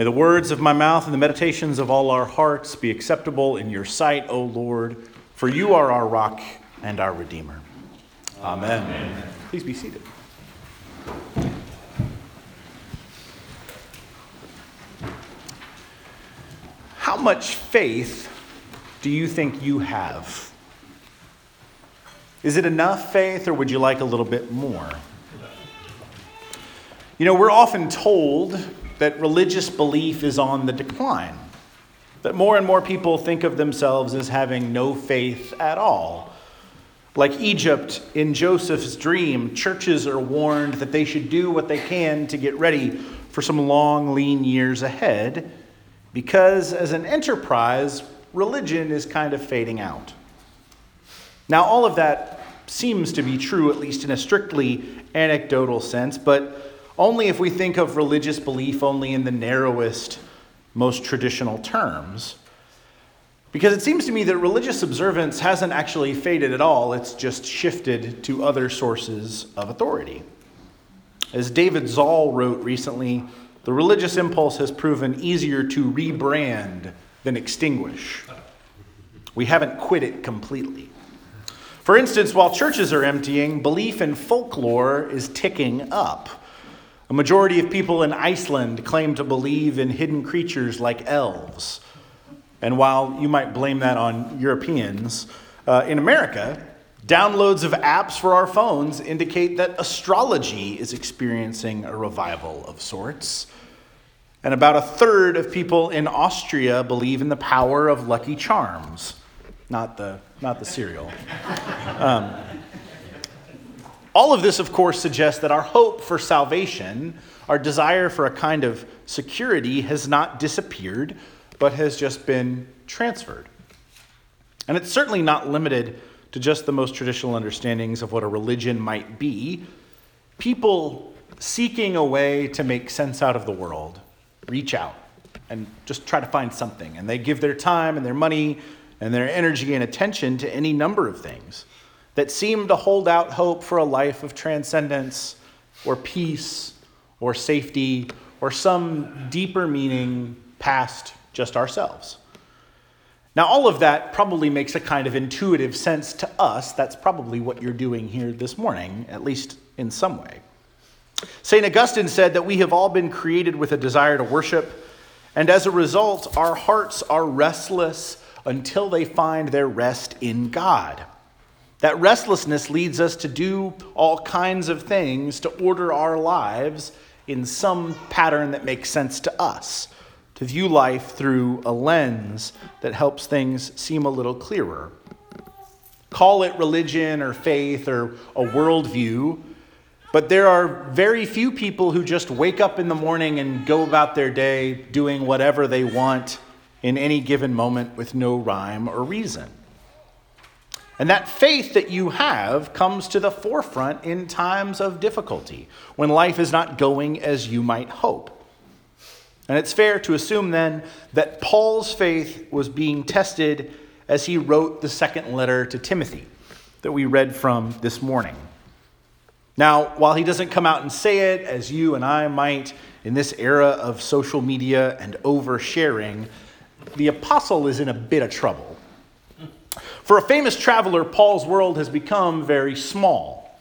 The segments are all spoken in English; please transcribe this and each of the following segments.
May the words of my mouth and the meditations of all our hearts be acceptable in your sight, O Lord, for you are our rock and our Redeemer. Amen. Amen. Please be seated. How much faith do you think you have? Is it enough faith, or would you like a little bit more? You know, we're often told that religious belief is on the decline, that more and more people think of themselves as having no faith at all. Like Egypt in Joseph's dream, churches are warned that they should do what they can to get ready for some long, lean years ahead, because as an enterprise, religion is kind of fading out. Now, all of that seems to be true, at least in a strictly anecdotal sense, but only if we think of religious belief only in the narrowest, most traditional terms. Because it seems to me that religious observance hasn't actually faded at all, it's just shifted to other sources of authority. As David Zahl wrote recently, the religious impulse has proven easier to rebrand than extinguish. We haven't quit it completely. For instance, while churches are emptying, belief in folklore is ticking up. A majority of people in Iceland claim to believe in hidden creatures like elves. And while you might blame that on Europeans, uh, in America, downloads of apps for our phones indicate that astrology is experiencing a revival of sorts. And about a third of people in Austria believe in the power of Lucky Charms, not the, not the cereal. Um, all of this, of course, suggests that our hope for salvation, our desire for a kind of security, has not disappeared, but has just been transferred. And it's certainly not limited to just the most traditional understandings of what a religion might be. People seeking a way to make sense out of the world reach out and just try to find something. And they give their time and their money and their energy and attention to any number of things that seem to hold out hope for a life of transcendence or peace or safety or some deeper meaning past just ourselves. Now, all of that probably makes a kind of intuitive sense to us. That's probably what you're doing here this morning, at least in some way. St. Augustine said that we have all been created with a desire to worship, and as a result, our hearts are restless until they find their rest in God. That restlessness leads us to do all kinds of things to order our lives in some pattern that makes sense to us, to view life through a lens that helps things seem a little clearer. Call it religion or faith or a worldview, but there are very few people who just wake up in the morning and go about their day doing whatever they want in any given moment with no rhyme or reason. And that faith that you have comes to the forefront in times of difficulty, when life is not going as you might hope. And it's fair to assume then that Paul's faith was being tested as he wrote the second letter to Timothy that we read from this morning. Now, while he doesn't come out and say it as you and I might in this era of social media and oversharing, the apostle is in a bit of trouble. For a famous traveler, Paul's world has become very small.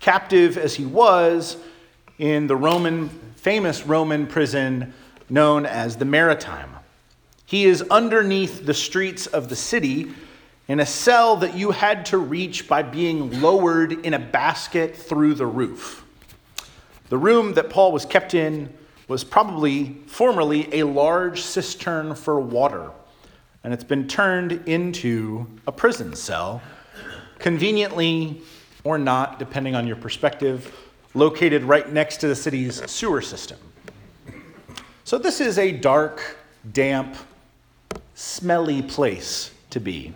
Captive as he was in the Roman, famous Roman prison known as the Mamertine. He is underneath the streets of the city in a cell that you had to reach by being lowered in a basket through the roof. The room that Paul was kept in was probably formerly a large cistern for water and it's been turned into a prison cell, conveniently or not, depending on your perspective, located right next to the city's sewer system. So, this is a dark, damp, smelly place to be.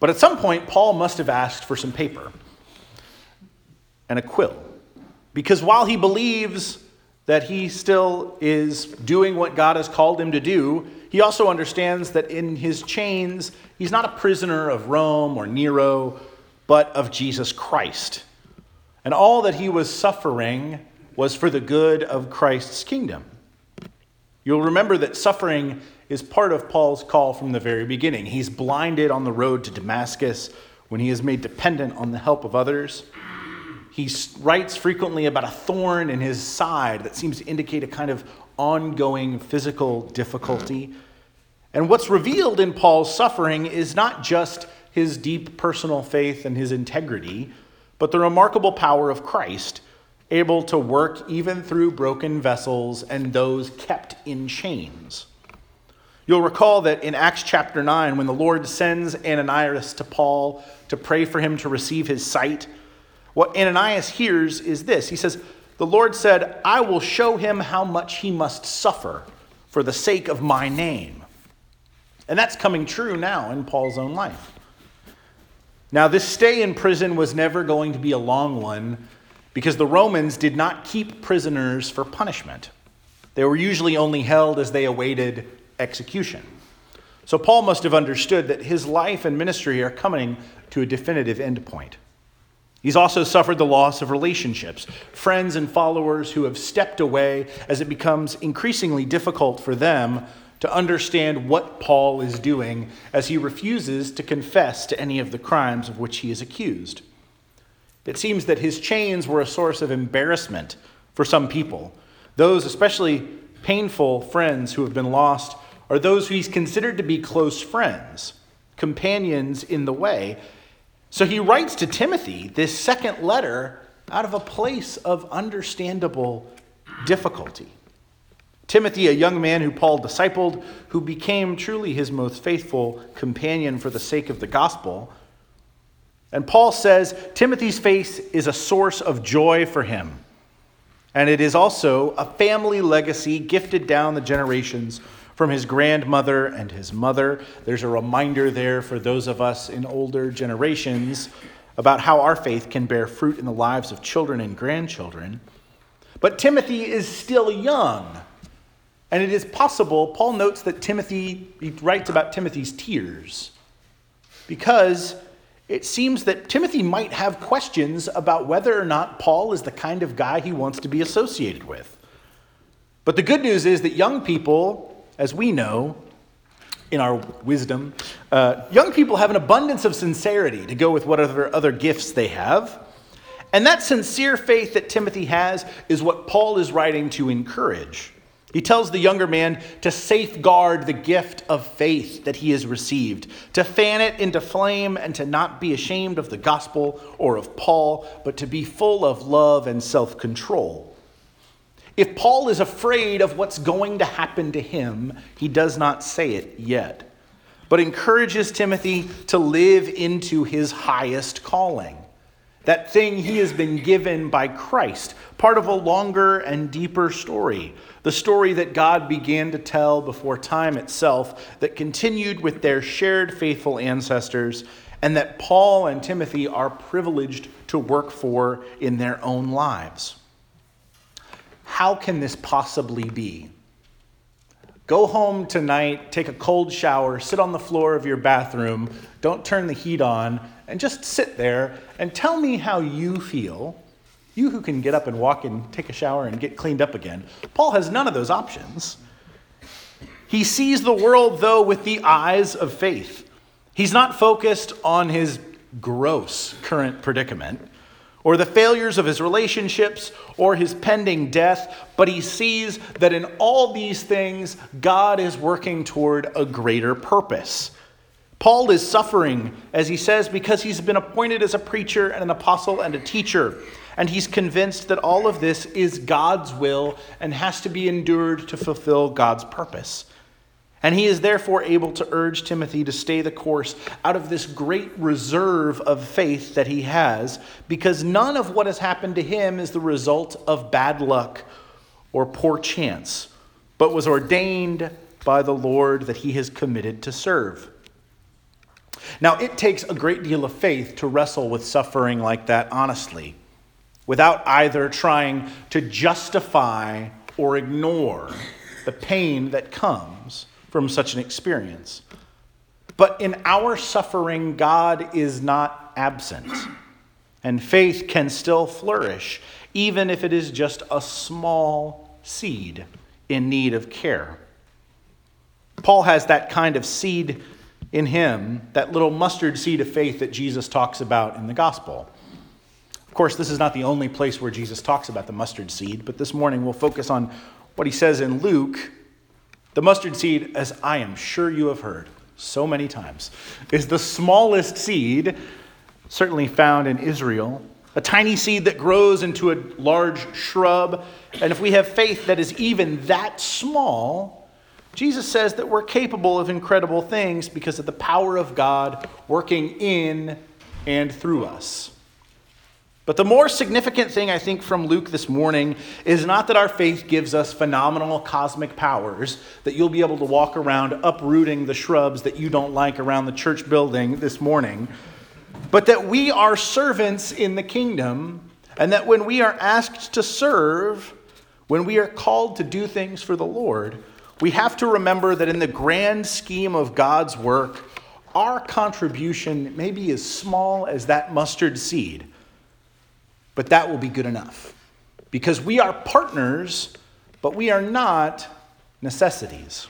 But at some point, Paul must have asked for some paper and a quill. Because while he believes that he still is doing what God has called him to do, he also understands that in his chains, he's not a prisoner of Rome or Nero, but of Jesus Christ. And all that he was suffering was for the good of Christ's kingdom. You'll remember that suffering is part of Paul's call from the very beginning. He's blinded on the road to Damascus when he is made dependent on the help of others. He writes frequently about a thorn in his side that seems to indicate a kind of ongoing physical difficulty. And what's revealed in Paul's suffering is not just his deep personal faith and his integrity, but the remarkable power of Christ, able to work even through broken vessels and those kept in chains. You'll recall that in Acts chapter 9, when the Lord sends Ananias to Paul to pray for him to receive his sight, what Ananias hears is this He says, The Lord said, I will show him how much he must suffer for the sake of my name. And that's coming true now in Paul's own life. Now, this stay in prison was never going to be a long one because the Romans did not keep prisoners for punishment. They were usually only held as they awaited execution. So Paul must have understood that his life and ministry are coming to a definitive endpoint. He's also suffered the loss of relationships, friends and followers who have stepped away as it becomes increasingly difficult for them to understand what Paul is doing as he refuses to confess to any of the crimes of which he is accused. It seems that his chains were a source of embarrassment for some people, those especially painful friends who have been lost are those who he's considered to be close friends, companions in the way. So he writes to Timothy this second letter out of a place of understandable difficulty. Timothy, a young man who Paul discipled, who became truly his most faithful companion for the sake of the gospel. And Paul says Timothy's face is a source of joy for him. And it is also a family legacy gifted down the generations from his grandmother and his mother. There's a reminder there for those of us in older generations about how our faith can bear fruit in the lives of children and grandchildren. But Timothy is still young. And it is possible, Paul notes that Timothy, he writes about Timothy's tears, because it seems that Timothy might have questions about whether or not Paul is the kind of guy he wants to be associated with. But the good news is that young people as we know in our wisdom, uh, young people have an abundance of sincerity to go with whatever other gifts they have. And that sincere faith that Timothy has is what Paul is writing to encourage. He tells the younger man to safeguard the gift of faith that he has received, to fan it into flame, and to not be ashamed of the gospel or of Paul, but to be full of love and self control. If Paul is afraid of what's going to happen to him, he does not say it yet, but encourages Timothy to live into his highest calling. That thing he has been given by Christ, part of a longer and deeper story. The story that God began to tell before time itself, that continued with their shared faithful ancestors, and that Paul and Timothy are privileged to work for in their own lives. How can this possibly be? Go home tonight, take a cold shower, sit on the floor of your bathroom, don't turn the heat on, and just sit there and tell me how you feel. You who can get up and walk and take a shower and get cleaned up again. Paul has none of those options. He sees the world, though, with the eyes of faith. He's not focused on his gross current predicament or the failures of his relationships or his pending death, but he sees that in all these things, God is working toward a greater purpose. Paul is suffering, as he says, because he's been appointed as a preacher and an apostle and a teacher. And he's convinced that all of this is God's will and has to be endured to fulfill God's purpose. And he is therefore able to urge Timothy to stay the course out of this great reserve of faith that he has, because none of what has happened to him is the result of bad luck or poor chance, but was ordained by the Lord that he has committed to serve. Now, it takes a great deal of faith to wrestle with suffering like that honestly, without either trying to justify or ignore the pain that comes from such an experience. But in our suffering, God is not absent, and faith can still flourish, even if it is just a small seed in need of care. Paul has that kind of seed in him, that little mustard seed of faith that Jesus talks about in the gospel. Of course, this is not the only place where Jesus talks about the mustard seed, but this morning we'll focus on what he says in Luke. The mustard seed, as I am sure you have heard so many times, is the smallest seed certainly found in Israel, a tiny seed that grows into a large shrub. And if we have faith that is even that small, Jesus says that we're capable of incredible things because of the power of God working in and through us. But the more significant thing I think from Luke this morning is not that our faith gives us phenomenal cosmic powers, that you'll be able to walk around uprooting the shrubs that you don't like around the church building this morning, but that we are servants in the kingdom, and that when we are asked to serve, when we are called to do things for the Lord, we have to remember that in the grand scheme of God's work, our contribution may be as small as that mustard seed but that will be good enough. Because we are partners, but we are not necessities.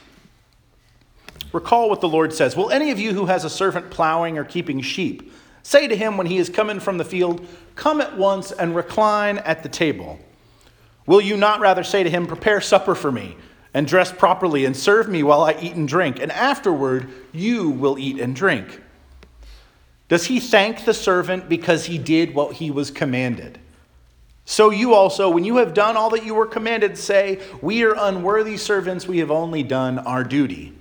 Recall what the Lord says Will any of you who has a servant plowing or keeping sheep say to him when he is coming from the field, Come at once and recline at the table? Will you not rather say to him, Prepare supper for me, and dress properly, and serve me while I eat and drink, and afterward you will eat and drink? Does he thank the servant because he did what he was commanded? So you also, when you have done all that you were commanded, say, We are unworthy servants, we have only done our duty.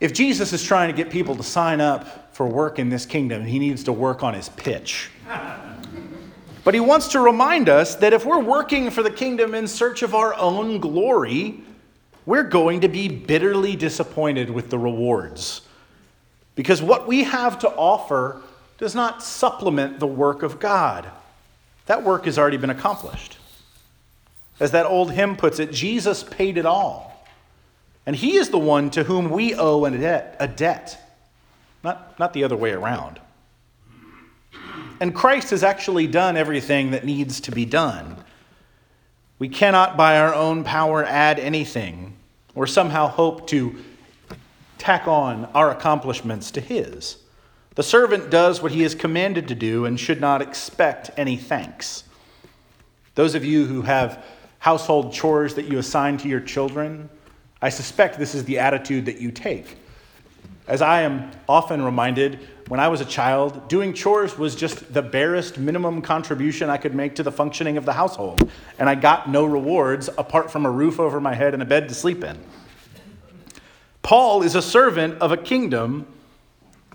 If Jesus is trying to get people to sign up for work in this kingdom, he needs to work on his pitch. But he wants to remind us that if we're working for the kingdom in search of our own glory, we're going to be bitterly disappointed with the rewards. Because what we have to offer does not supplement the work of God. That work has already been accomplished. As that old hymn puts it, Jesus paid it all. And he is the one to whom we owe a debt, a debt not, not the other way around. And Christ has actually done everything that needs to be done. We cannot, by our own power, add anything or somehow hope to tack on our accomplishments to his. The servant does what he is commanded to do and should not expect any thanks. Those of you who have household chores that you assign to your children, I suspect this is the attitude that you take. As I am often reminded, when I was a child, doing chores was just the barest minimum contribution I could make to the functioning of the household, and I got no rewards apart from a roof over my head and a bed to sleep in. Paul is a servant of a kingdom,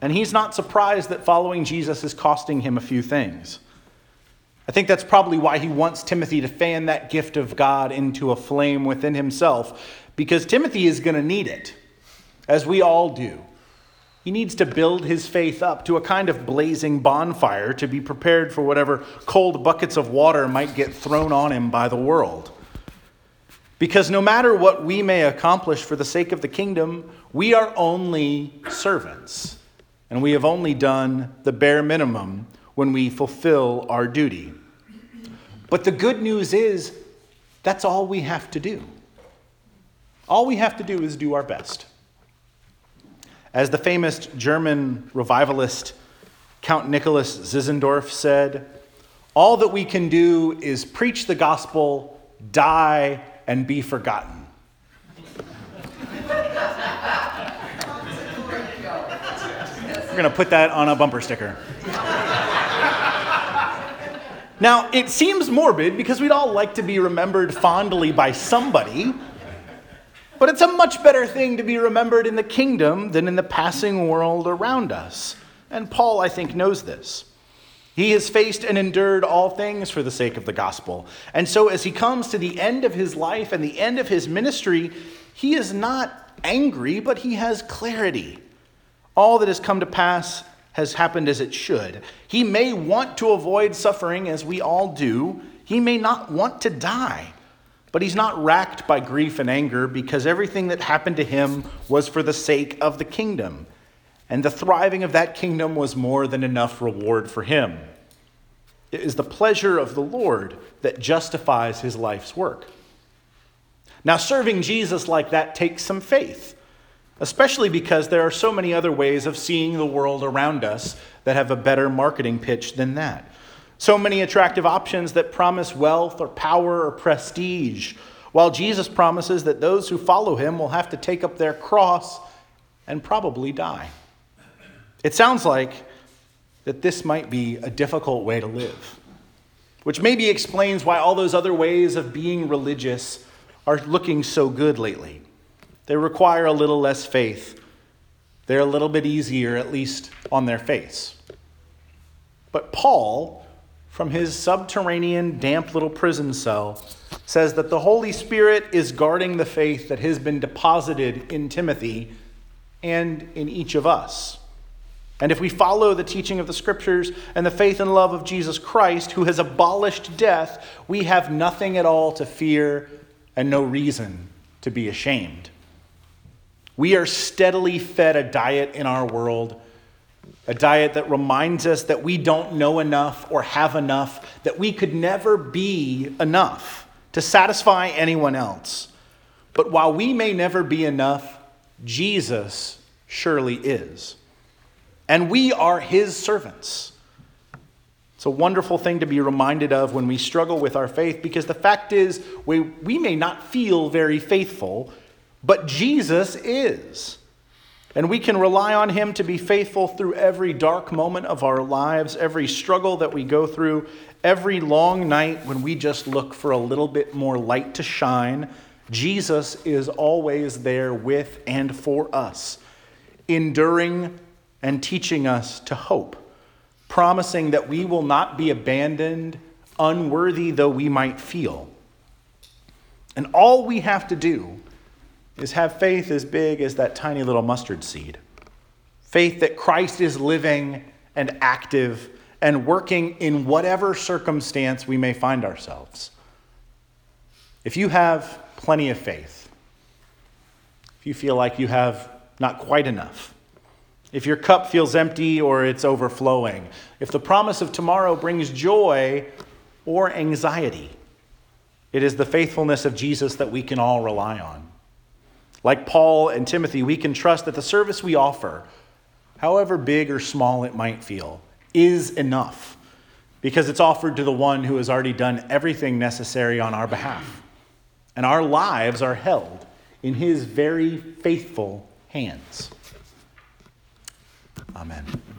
and he's not surprised that following Jesus is costing him a few things. I think that's probably why he wants Timothy to fan that gift of God into a flame within himself, because Timothy is going to need it, as we all do. He needs to build his faith up to a kind of blazing bonfire to be prepared for whatever cold buckets of water might get thrown on him by the world. Because no matter what we may accomplish for the sake of the kingdom, we are only servants. And we have only done the bare minimum when we fulfill our duty. But the good news is that's all we have to do. All we have to do is do our best. As the famous German revivalist Count Nicholas Zinzendorf said, all that we can do is preach the gospel, die, and be forgotten. We're going to put that on a bumper sticker. now, it seems morbid because we'd all like to be remembered fondly by somebody, but it's a much better thing to be remembered in the kingdom than in the passing world around us. And Paul, I think, knows this. He has faced and endured all things for the sake of the gospel. And so, as he comes to the end of his life and the end of his ministry, he is not angry, but he has clarity. All that has come to pass has happened as it should. He may want to avoid suffering, as we all do. He may not want to die, but he's not racked by grief and anger because everything that happened to him was for the sake of the kingdom and the thriving of that kingdom was more than enough reward for him. It is the pleasure of the Lord that justifies his life's work. Now, serving Jesus like that takes some faith, especially because there are so many other ways of seeing the world around us that have a better marketing pitch than that. So many attractive options that promise wealth or power or prestige, while Jesus promises that those who follow him will have to take up their cross and probably die. It sounds like that this might be a difficult way to live, which maybe explains why all those other ways of being religious are looking so good lately. They require a little less faith. They're a little bit easier, at least on their face. But Paul, from his subterranean, damp little prison cell, says that the Holy Spirit is guarding the faith that has been deposited in Timothy and in each of us. And if we follow the teaching of the Scriptures and the faith and love of Jesus Christ, who has abolished death, we have nothing at all to fear and no reason to be ashamed. We are steadily fed a diet in our world, a diet that reminds us that we don't know enough or have enough, that we could never be enough to satisfy anyone else. But while we may never be enough, Jesus surely is and we are his servants. It's a wonderful thing to be reminded of when we struggle with our faith because the fact is, we, we may not feel very faithful, but Jesus is. And we can rely on him to be faithful through every dark moment of our lives, every struggle that we go through, every long night when we just look for a little bit more light to shine. Jesus is always there with and for us, enduring and teaching us to hope, promising that we will not be abandoned, unworthy though we might feel. And all we have to do is have faith as big as that tiny little mustard seed. Faith that Christ is living and active and working in whatever circumstance we may find ourselves. If you have plenty of faith, if you feel like you have not quite enough, if your cup feels empty or it's overflowing, if the promise of tomorrow brings joy or anxiety, it is the faithfulness of Jesus that we can all rely on. Like Paul and Timothy, we can trust that the service we offer, however big or small it might feel, is enough because it's offered to the one who has already done everything necessary on our behalf. And our lives are held in his very faithful hands. Amen.